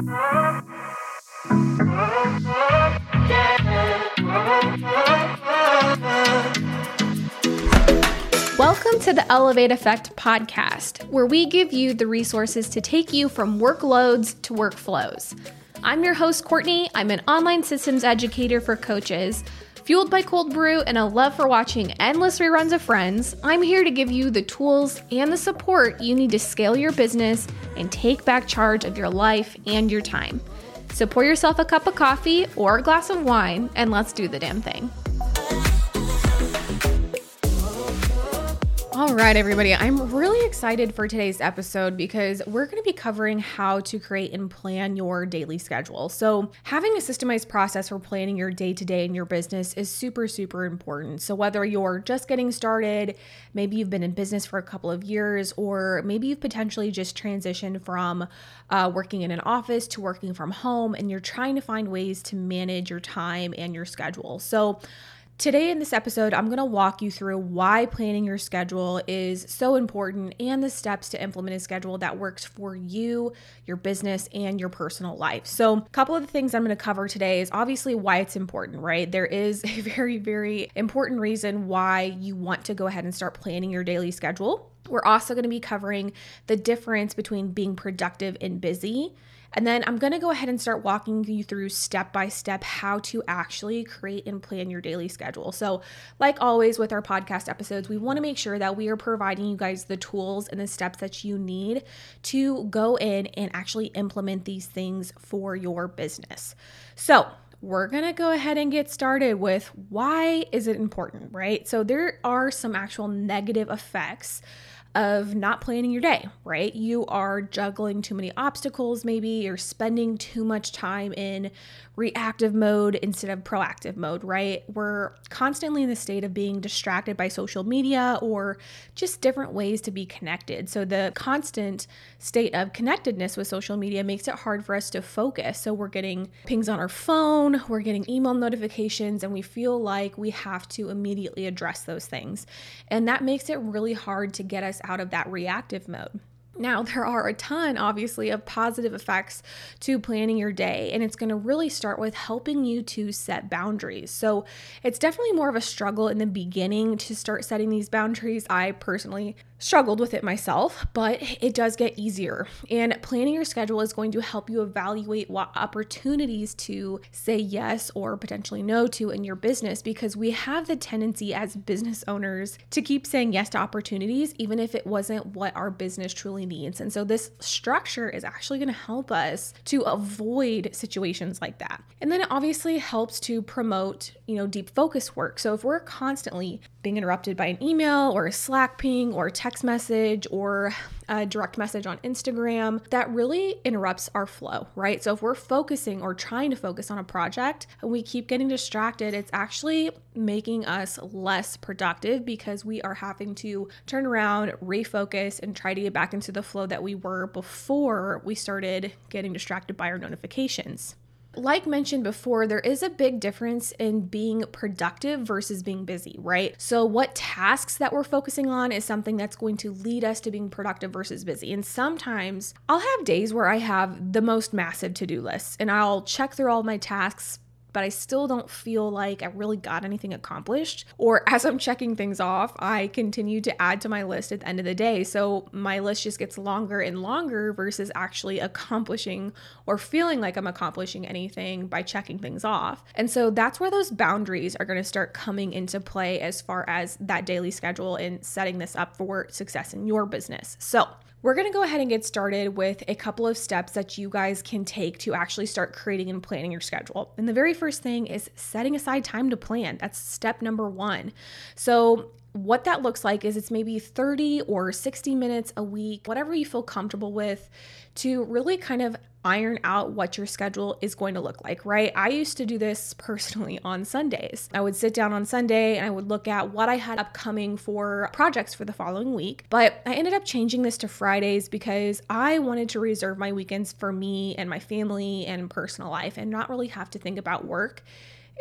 Welcome to the Elevate Effect podcast, where we give you the resources to take you from workloads to workflows. I'm your host, Courtney. I'm an online systems educator for coaches. Fueled by cold brew and a love for watching endless reruns of Friends, I'm here to give you the tools and the support you need to scale your business and take back charge of your life and your time. So pour yourself a cup of coffee or a glass of wine and let's do the damn thing. All right, everybody. I'm really excited for today's episode because we're going to be covering how to create and plan your daily schedule. So, having a systemized process for planning your day to day in your business is super, super important. So, whether you're just getting started, maybe you've been in business for a couple of years, or maybe you've potentially just transitioned from uh, working in an office to working from home and you're trying to find ways to manage your time and your schedule. So, Today, in this episode, I'm going to walk you through why planning your schedule is so important and the steps to implement a schedule that works for you, your business, and your personal life. So, a couple of the things I'm going to cover today is obviously why it's important, right? There is a very, very important reason why you want to go ahead and start planning your daily schedule. We're also going to be covering the difference between being productive and busy and then I'm going to go ahead and start walking you through step by step how to actually create and plan your daily schedule. So, like always with our podcast episodes, we want to make sure that we are providing you guys the tools and the steps that you need to go in and actually implement these things for your business. So, we're going to go ahead and get started with why is it important, right? So there are some actual negative effects of not planning your day, right? You are juggling too many obstacles, maybe you're spending too much time in reactive mode instead of proactive mode, right? We're constantly in the state of being distracted by social media or just different ways to be connected. So, the constant state of connectedness with social media makes it hard for us to focus. So, we're getting pings on our phone, we're getting email notifications, and we feel like we have to immediately address those things. And that makes it really hard to get us out of that reactive mode. Now, there are a ton, obviously, of positive effects to planning your day, and it's going to really start with helping you to set boundaries. So, it's definitely more of a struggle in the beginning to start setting these boundaries. I personally struggled with it myself, but it does get easier. And planning your schedule is going to help you evaluate what opportunities to say yes or potentially no to in your business because we have the tendency as business owners to keep saying yes to opportunities, even if it wasn't what our business truly needs. And so this structure is actually going to help us to avoid situations like that. And then it obviously helps to promote, you know, deep focus work. So if we're constantly being interrupted by an email or a Slack ping or a text message or a direct message on Instagram, that really interrupts our flow, right? So if we're focusing or trying to focus on a project and we keep getting distracted, it's actually making us less productive because we are having to turn around, refocus, and try to get back into the flow that we were before we started getting distracted by our notifications. Like mentioned before, there is a big difference in being productive versus being busy, right? So, what tasks that we're focusing on is something that's going to lead us to being productive versus busy. And sometimes I'll have days where I have the most massive to do lists and I'll check through all my tasks but I still don't feel like I really got anything accomplished. Or as I'm checking things off, I continue to add to my list at the end of the day. So my list just gets longer and longer versus actually accomplishing or feeling like I'm accomplishing anything by checking things off. And so that's where those boundaries are going to start coming into play as far as that daily schedule and setting this up for success in your business. So, we're going to go ahead and get started with a couple of steps that you guys can take to actually start creating and planning your schedule. And the very first thing is setting aside time to plan. That's step number one. So, what that looks like is it's maybe 30 or 60 minutes a week, whatever you feel comfortable with, to really kind of iron out what your schedule is going to look like, right? I used to do this personally on Sundays. I would sit down on Sunday and I would look at what I had upcoming for projects for the following week. But I ended up changing this to Fridays because I wanted to reserve my weekends for me and my family and personal life and not really have to think about work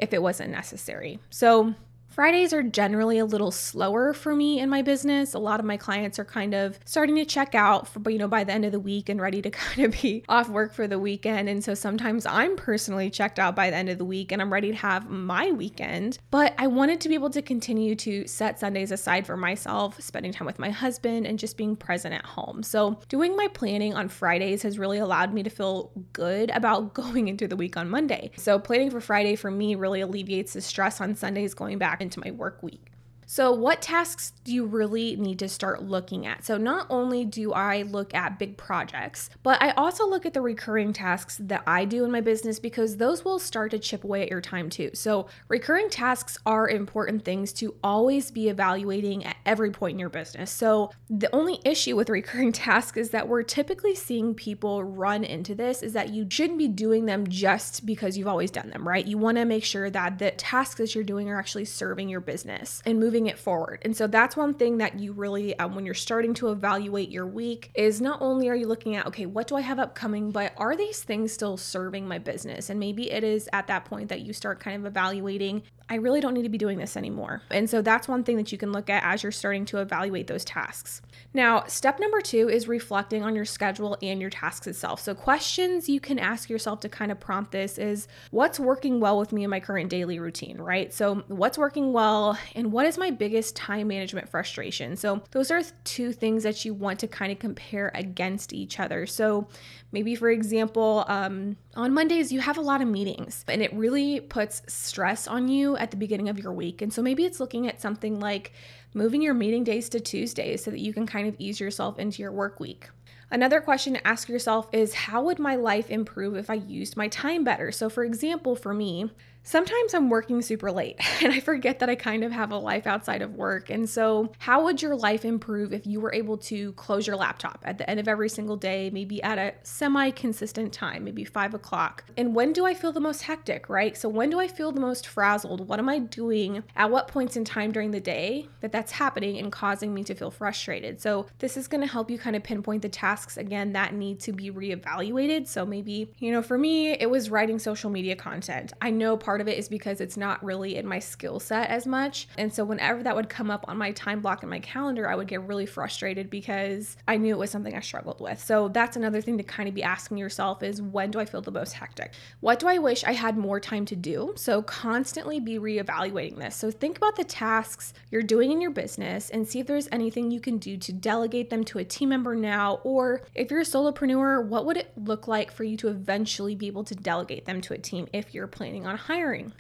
if it wasn't necessary. So, Fridays are generally a little slower for me in my business. A lot of my clients are kind of starting to check out for, you know, by the end of the week and ready to kind of be off work for the weekend. And so sometimes I'm personally checked out by the end of the week and I'm ready to have my weekend. But I wanted to be able to continue to set Sundays aside for myself, spending time with my husband and just being present at home. So doing my planning on Fridays has really allowed me to feel good about going into the week on Monday. So planning for Friday for me really alleviates the stress on Sundays going back into my work week. So, what tasks do you really need to start looking at? So, not only do I look at big projects, but I also look at the recurring tasks that I do in my business because those will start to chip away at your time too. So, recurring tasks are important things to always be evaluating at every point in your business. So, the only issue with recurring tasks is that we're typically seeing people run into this is that you shouldn't be doing them just because you've always done them, right? You want to make sure that the tasks that you're doing are actually serving your business and moving moving it forward. And so that's one thing that you really, um, when you're starting to evaluate your week, is not only are you looking at, okay, what do I have upcoming, but are these things still serving my business? And maybe it is at that point that you start kind of evaluating I really don't need to be doing this anymore. And so that's one thing that you can look at as you're starting to evaluate those tasks. Now, step number two is reflecting on your schedule and your tasks itself. So, questions you can ask yourself to kind of prompt this is what's working well with me in my current daily routine, right? So, what's working well and what is my biggest time management frustration? So, those are two things that you want to kind of compare against each other. So, Maybe, for example, um, on Mondays, you have a lot of meetings and it really puts stress on you at the beginning of your week. And so maybe it's looking at something like moving your meeting days to Tuesdays so that you can kind of ease yourself into your work week. Another question to ask yourself is how would my life improve if I used my time better? So, for example, for me, Sometimes I'm working super late and I forget that I kind of have a life outside of work. And so, how would your life improve if you were able to close your laptop at the end of every single day, maybe at a semi consistent time, maybe five o'clock? And when do I feel the most hectic, right? So, when do I feel the most frazzled? What am I doing at what points in time during the day that that's happening and causing me to feel frustrated? So, this is going to help you kind of pinpoint the tasks again that need to be reevaluated. So, maybe, you know, for me, it was writing social media content. I know part of it is because it's not really in my skill set as much. And so whenever that would come up on my time block in my calendar, I would get really frustrated because I knew it was something I struggled with. So that's another thing to kind of be asking yourself is when do I feel the most hectic? What do I wish I had more time to do? So constantly be reevaluating this. So think about the tasks you're doing in your business and see if there's anything you can do to delegate them to a team member now or if you're a solopreneur, what would it look like for you to eventually be able to delegate them to a team if you're planning on hiring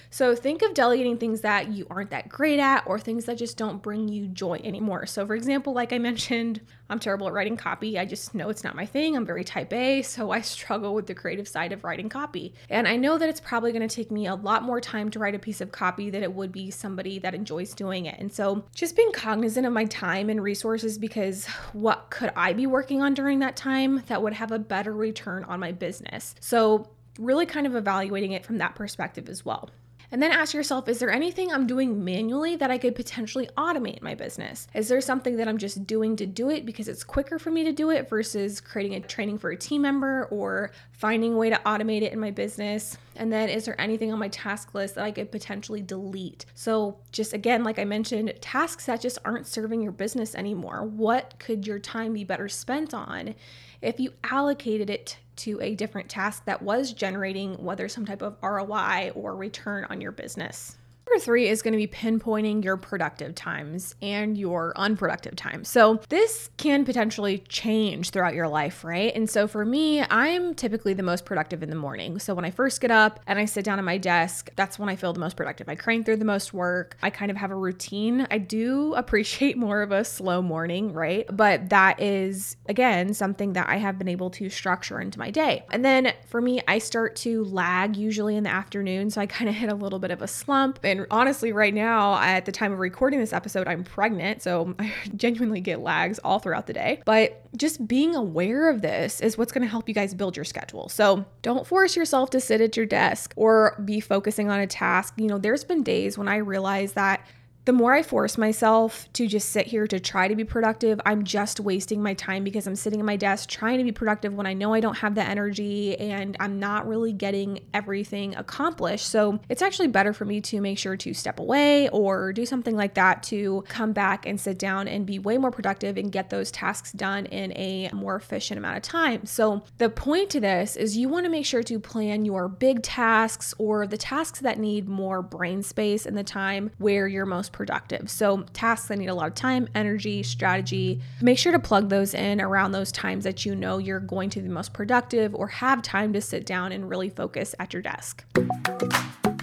So think of delegating things that you aren't that great at or things that just don't bring you joy anymore. So, for example, like I mentioned, I'm terrible at writing copy. I just know it's not my thing. I'm very type A, so I struggle with the creative side of writing copy. And I know that it's probably going to take me a lot more time to write a piece of copy than it would be somebody that enjoys doing it. And so, just being cognizant of my time and resources because what could I be working on during that time that would have a better return on my business? So, really kind of evaluating it from that perspective as well. And then ask yourself, is there anything I'm doing manually that I could potentially automate in my business? Is there something that I'm just doing to do it because it's quicker for me to do it versus creating a training for a team member or finding a way to automate it in my business? And then is there anything on my task list that I could potentially delete? So, just again, like I mentioned, tasks that just aren't serving your business anymore. What could your time be better spent on if you allocated it to a different task that was generating whether some type of ROI or return on your business. Number three is going to be pinpointing your productive times and your unproductive times. So, this can potentially change throughout your life, right? And so, for me, I'm typically the most productive in the morning. So, when I first get up and I sit down at my desk, that's when I feel the most productive. I crank through the most work. I kind of have a routine. I do appreciate more of a slow morning, right? But that is, again, something that I have been able to structure into my day. And then for me, I start to lag usually in the afternoon. So, I kind of hit a little bit of a slump. And and honestly, right now, at the time of recording this episode, I'm pregnant. So I genuinely get lags all throughout the day. But just being aware of this is what's going to help you guys build your schedule. So don't force yourself to sit at your desk or be focusing on a task. You know, there's been days when I realized that the more I force myself to just sit here to try to be productive, I'm just wasting my time because I'm sitting at my desk trying to be productive when I know I don't have the energy and I'm not really getting everything accomplished. So it's actually better for me to make sure to step away or do something like that to come back and sit down and be way more productive and get those tasks done in a more efficient amount of time. So the point to this is you want to make sure to plan your big tasks or the tasks that need more brain space and the time where you're most productive. So tasks that need a lot of time, energy, strategy, make sure to plug those in around those times that you know you're going to be most productive or have time to sit down and really focus at your desk.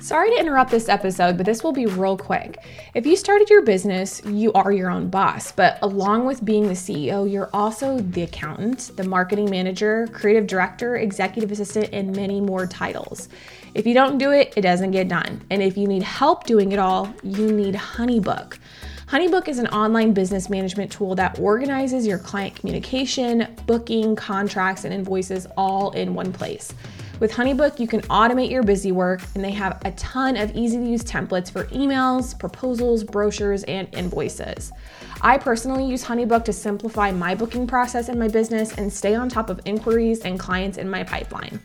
Sorry to interrupt this episode, but this will be real quick. If you started your business, you are your own boss, but along with being the CEO, you're also the accountant, the marketing manager, creative director, executive assistant, and many more titles. If you don't do it, it doesn't get done. And if you need help doing it all, you need Honeybook. Honeybook is an online business management tool that organizes your client communication, booking, contracts, and invoices all in one place. With Honeybook, you can automate your busy work, and they have a ton of easy to use templates for emails, proposals, brochures, and invoices. I personally use Honeybook to simplify my booking process in my business and stay on top of inquiries and clients in my pipeline.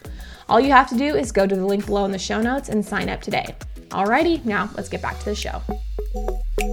All you have to do is go to the link below in the show notes and sign up today. Alrighty, now let's get back to the show.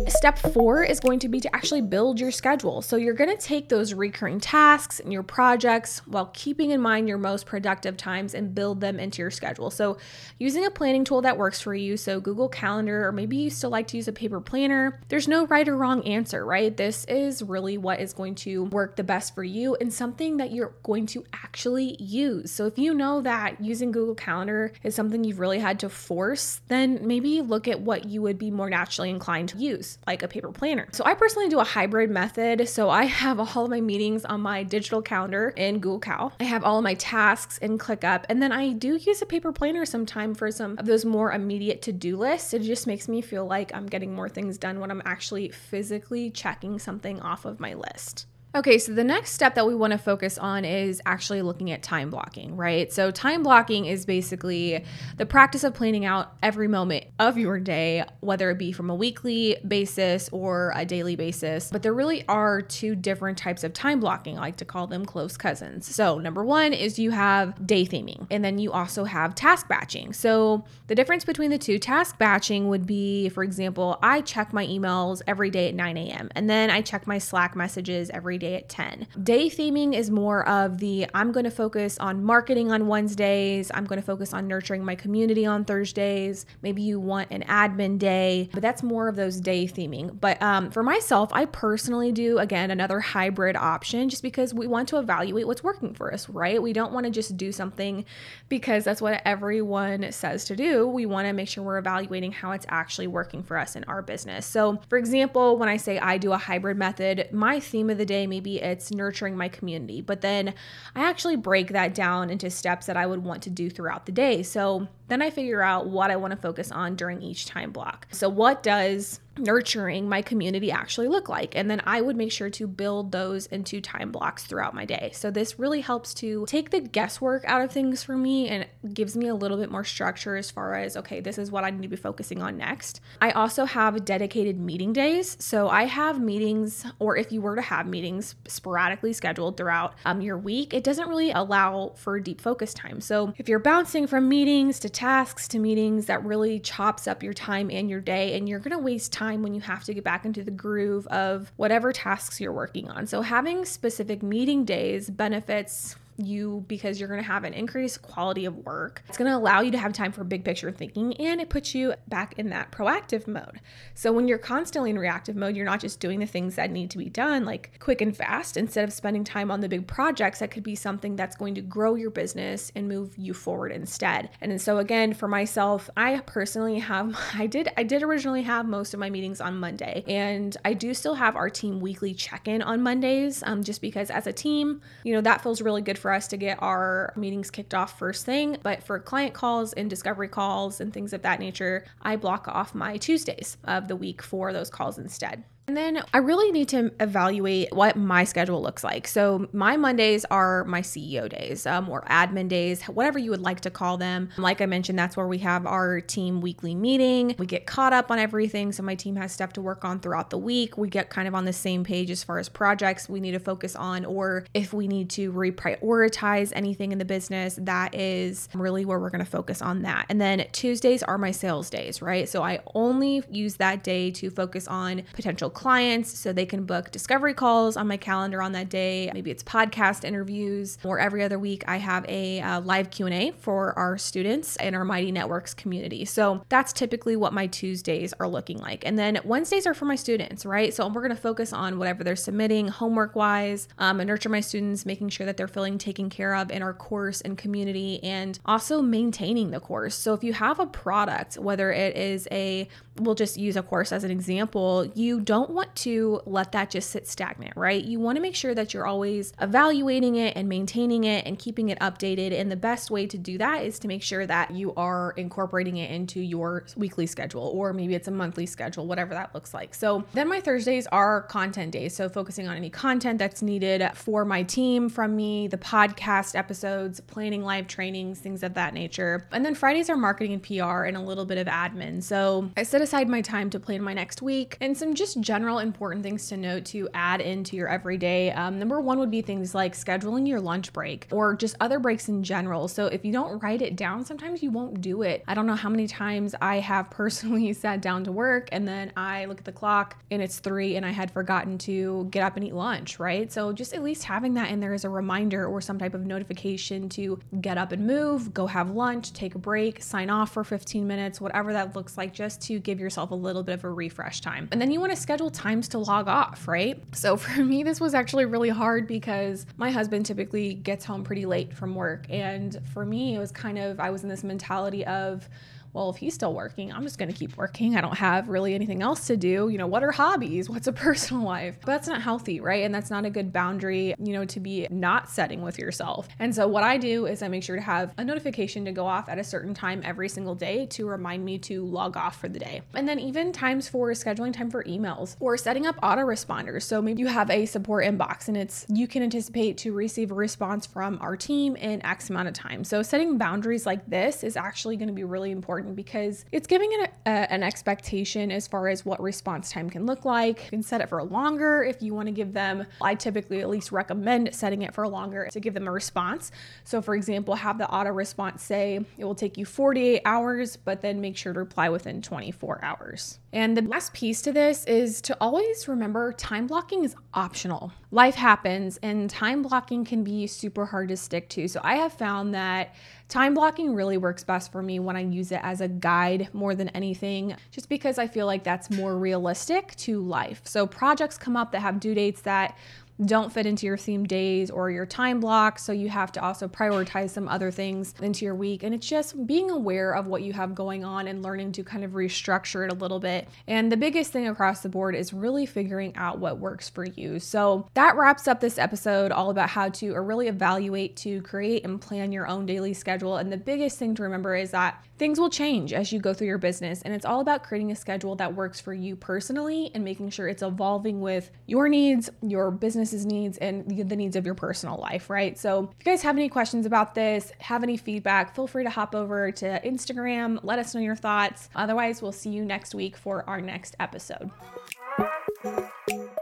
Step four is going to be to actually build your schedule. So you're going to take those recurring tasks and your projects while keeping in mind your most productive times and build them into your schedule. So using a planning tool that works for you, so Google Calendar, or maybe you still like to use a paper planner, there's no right or wrong answer, right? This is really what is going to work the best for you and something that you're going to actually use. So if you know that using Google Calendar is something you've really had to force, then maybe look at what you would be more naturally inclined to use like a paper planner. So I personally do a hybrid method. So I have all of my meetings on my digital calendar in Google Cal. I have all of my tasks in ClickUp. And then I do use a paper planner sometime for some of those more immediate to-do lists. It just makes me feel like I'm getting more things done when I'm actually physically checking something off of my list. Okay, so the next step that we want to focus on is actually looking at time blocking, right? So, time blocking is basically the practice of planning out every moment of your day, whether it be from a weekly basis or a daily basis. But there really are two different types of time blocking. I like to call them close cousins. So, number one is you have day theming, and then you also have task batching. So, the difference between the two task batching would be, for example, I check my emails every day at 9 a.m., and then I check my Slack messages every day at 10. Day theming is more of the I'm going to focus on marketing on Wednesdays, I'm going to focus on nurturing my community on Thursdays. Maybe you want an admin day, but that's more of those day theming. But um, for myself, I personally do, again, another hybrid option just because we want to evaluate what's working for us, right? We don't want to just do something because that's what everyone says to do. We want to make sure we're evaluating how it's actually working for us in our business. So, for example, when I say I do a hybrid method, my theme of the day maybe it's nurturing my community. But then I actually break that down into steps that I would want to do throughout the day. So then I figure out what I want to focus on during each time block. So, what does nurturing my community actually look like? And then I would make sure to build those into time blocks throughout my day. So, this really helps to take the guesswork out of things for me and gives me a little bit more structure as far as, okay, this is what I need to be focusing on next. I also have dedicated meeting days. So, I have meetings, or if you were to have meetings sporadically scheduled throughout um, your week, it doesn't really allow for deep focus time. So, if you're bouncing from meetings to tasks to meetings that really chops up your time and your day and you're going to waste time when you have to get back into the groove of whatever tasks you're working on. So having specific meeting days benefits you because you're going to have an increased quality of work. It's going to allow you to have time for big picture thinking and it puts you back in that proactive mode. So when you're constantly in reactive mode, you're not just doing the things that need to be done like quick and fast instead of spending time on the big projects that could be something that's going to grow your business and move you forward instead. And so again, for myself, I personally have I did I did originally have most of my meetings on Monday and I do still have our team weekly check-in on Mondays um, just because as a team, you know, that feels really good for for us to get our meetings kicked off first thing. But for client calls and discovery calls and things of that nature, I block off my Tuesdays of the week for those calls instead. And then I really need to evaluate what my schedule looks like. So my Mondays are my CEO days um, or admin days, whatever you would like to call them. Like I mentioned, that's where we have our team weekly meeting. We get caught up on everything. So my team has stuff to work on throughout the week. We get kind of on the same page as far as projects we need to focus on, or if we need to reprioritize anything in the business, that is really where we're going to focus on that. And then Tuesdays are my sales days, right? So I only use that day to focus on potential clients so they can book discovery calls on my calendar on that day. Maybe it's podcast interviews or every other week I have a uh, live Q&A for our students in our Mighty Networks community. So that's typically what my Tuesdays are looking like. And then Wednesdays are for my students, right? So we're going to focus on whatever they're submitting homework wise um, and nurture my students, making sure that they're feeling taken care of in our course and community and also maintaining the course. So if you have a product, whether it is a we'll just use a course as an example, you don't want to let that just sit stagnant, right? You want to make sure that you're always evaluating it and maintaining it and keeping it updated. And the best way to do that is to make sure that you are incorporating it into your weekly schedule, or maybe it's a monthly schedule, whatever that looks like. So then my Thursdays are content days. So focusing on any content that's needed for my team from me, the podcast episodes, planning live trainings, things of that nature. And then Fridays are marketing and PR and a little bit of admin. So I set aside my time to plan my next week and some just general important things to note to add into your everyday. Um, number one would be things like scheduling your lunch break or just other breaks in general. So if you don't write it down, sometimes you won't do it. I don't know how many times I have personally sat down to work and then I look at the clock and it's three and I had forgotten to get up and eat lunch, right? So just at least having that in there as a reminder or some type of notification to get up and move, go have lunch, take a break, sign off for 15 minutes, whatever that looks like, just to give yourself a little bit of a refresh time. And then you want to schedule times to log off, right? So for me, this was actually really hard because my husband typically gets home pretty late from work. And for me, it was kind of, I was in this mentality of, well, if he's still working, I'm just going to keep working. I don't have really anything else to do. You know, what are hobbies? What's a personal life? But that's not healthy, right? And that's not a good boundary, you know, to be not setting with yourself. And so what I do is I make sure to have a notification to go off at a certain time every single day to remind me to log off for the day. And then even times for scheduling time for emails or setting up autoresponders. So maybe you have a support inbox and it's you can anticipate to receive a response from our team in X amount of time. So setting boundaries like this is actually going to be really important important because it's giving a, an expectation as far as what response time can look like. You can set it for longer if you want to give them, I typically at least recommend setting it for longer to give them a response. So, for example, have the auto response say it will take you 48 hours, but then make sure to reply within 24 hours. And the last piece to this is to always remember time blocking is optional. Life happens, and time blocking can be super hard to stick to. So, I have found that time blocking really works best for me when I use it as a guide more than anything, just because I feel like that's more realistic to life. So, projects come up that have due dates that don't fit into your theme days or your time block. So you have to also prioritize some other things into your week. And it's just being aware of what you have going on and learning to kind of restructure it a little bit. And the biggest thing across the board is really figuring out what works for you. So that wraps up this episode all about how to or really evaluate to create and plan your own daily schedule. And the biggest thing to remember is that things will change as you go through your business. And it's all about creating a schedule that works for you personally and making sure it's evolving with your needs, your business's needs and the needs of your personal life, right? So if you guys have any questions about this, have any feedback, feel free to hop over to Instagram, let us know your thoughts. Otherwise, we'll see you next week for our next episode.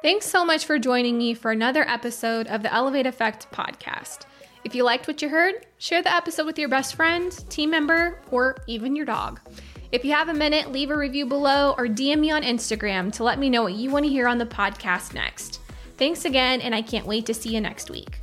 Thanks so much for joining me for another episode of the Elevate Effect podcast. If you liked what you heard, share the episode with your best friend, team member, or even your dog. If you have a minute, leave a review below or DM me on Instagram to let me know what you want to hear on the podcast next. Thanks again, and I can't wait to see you next week.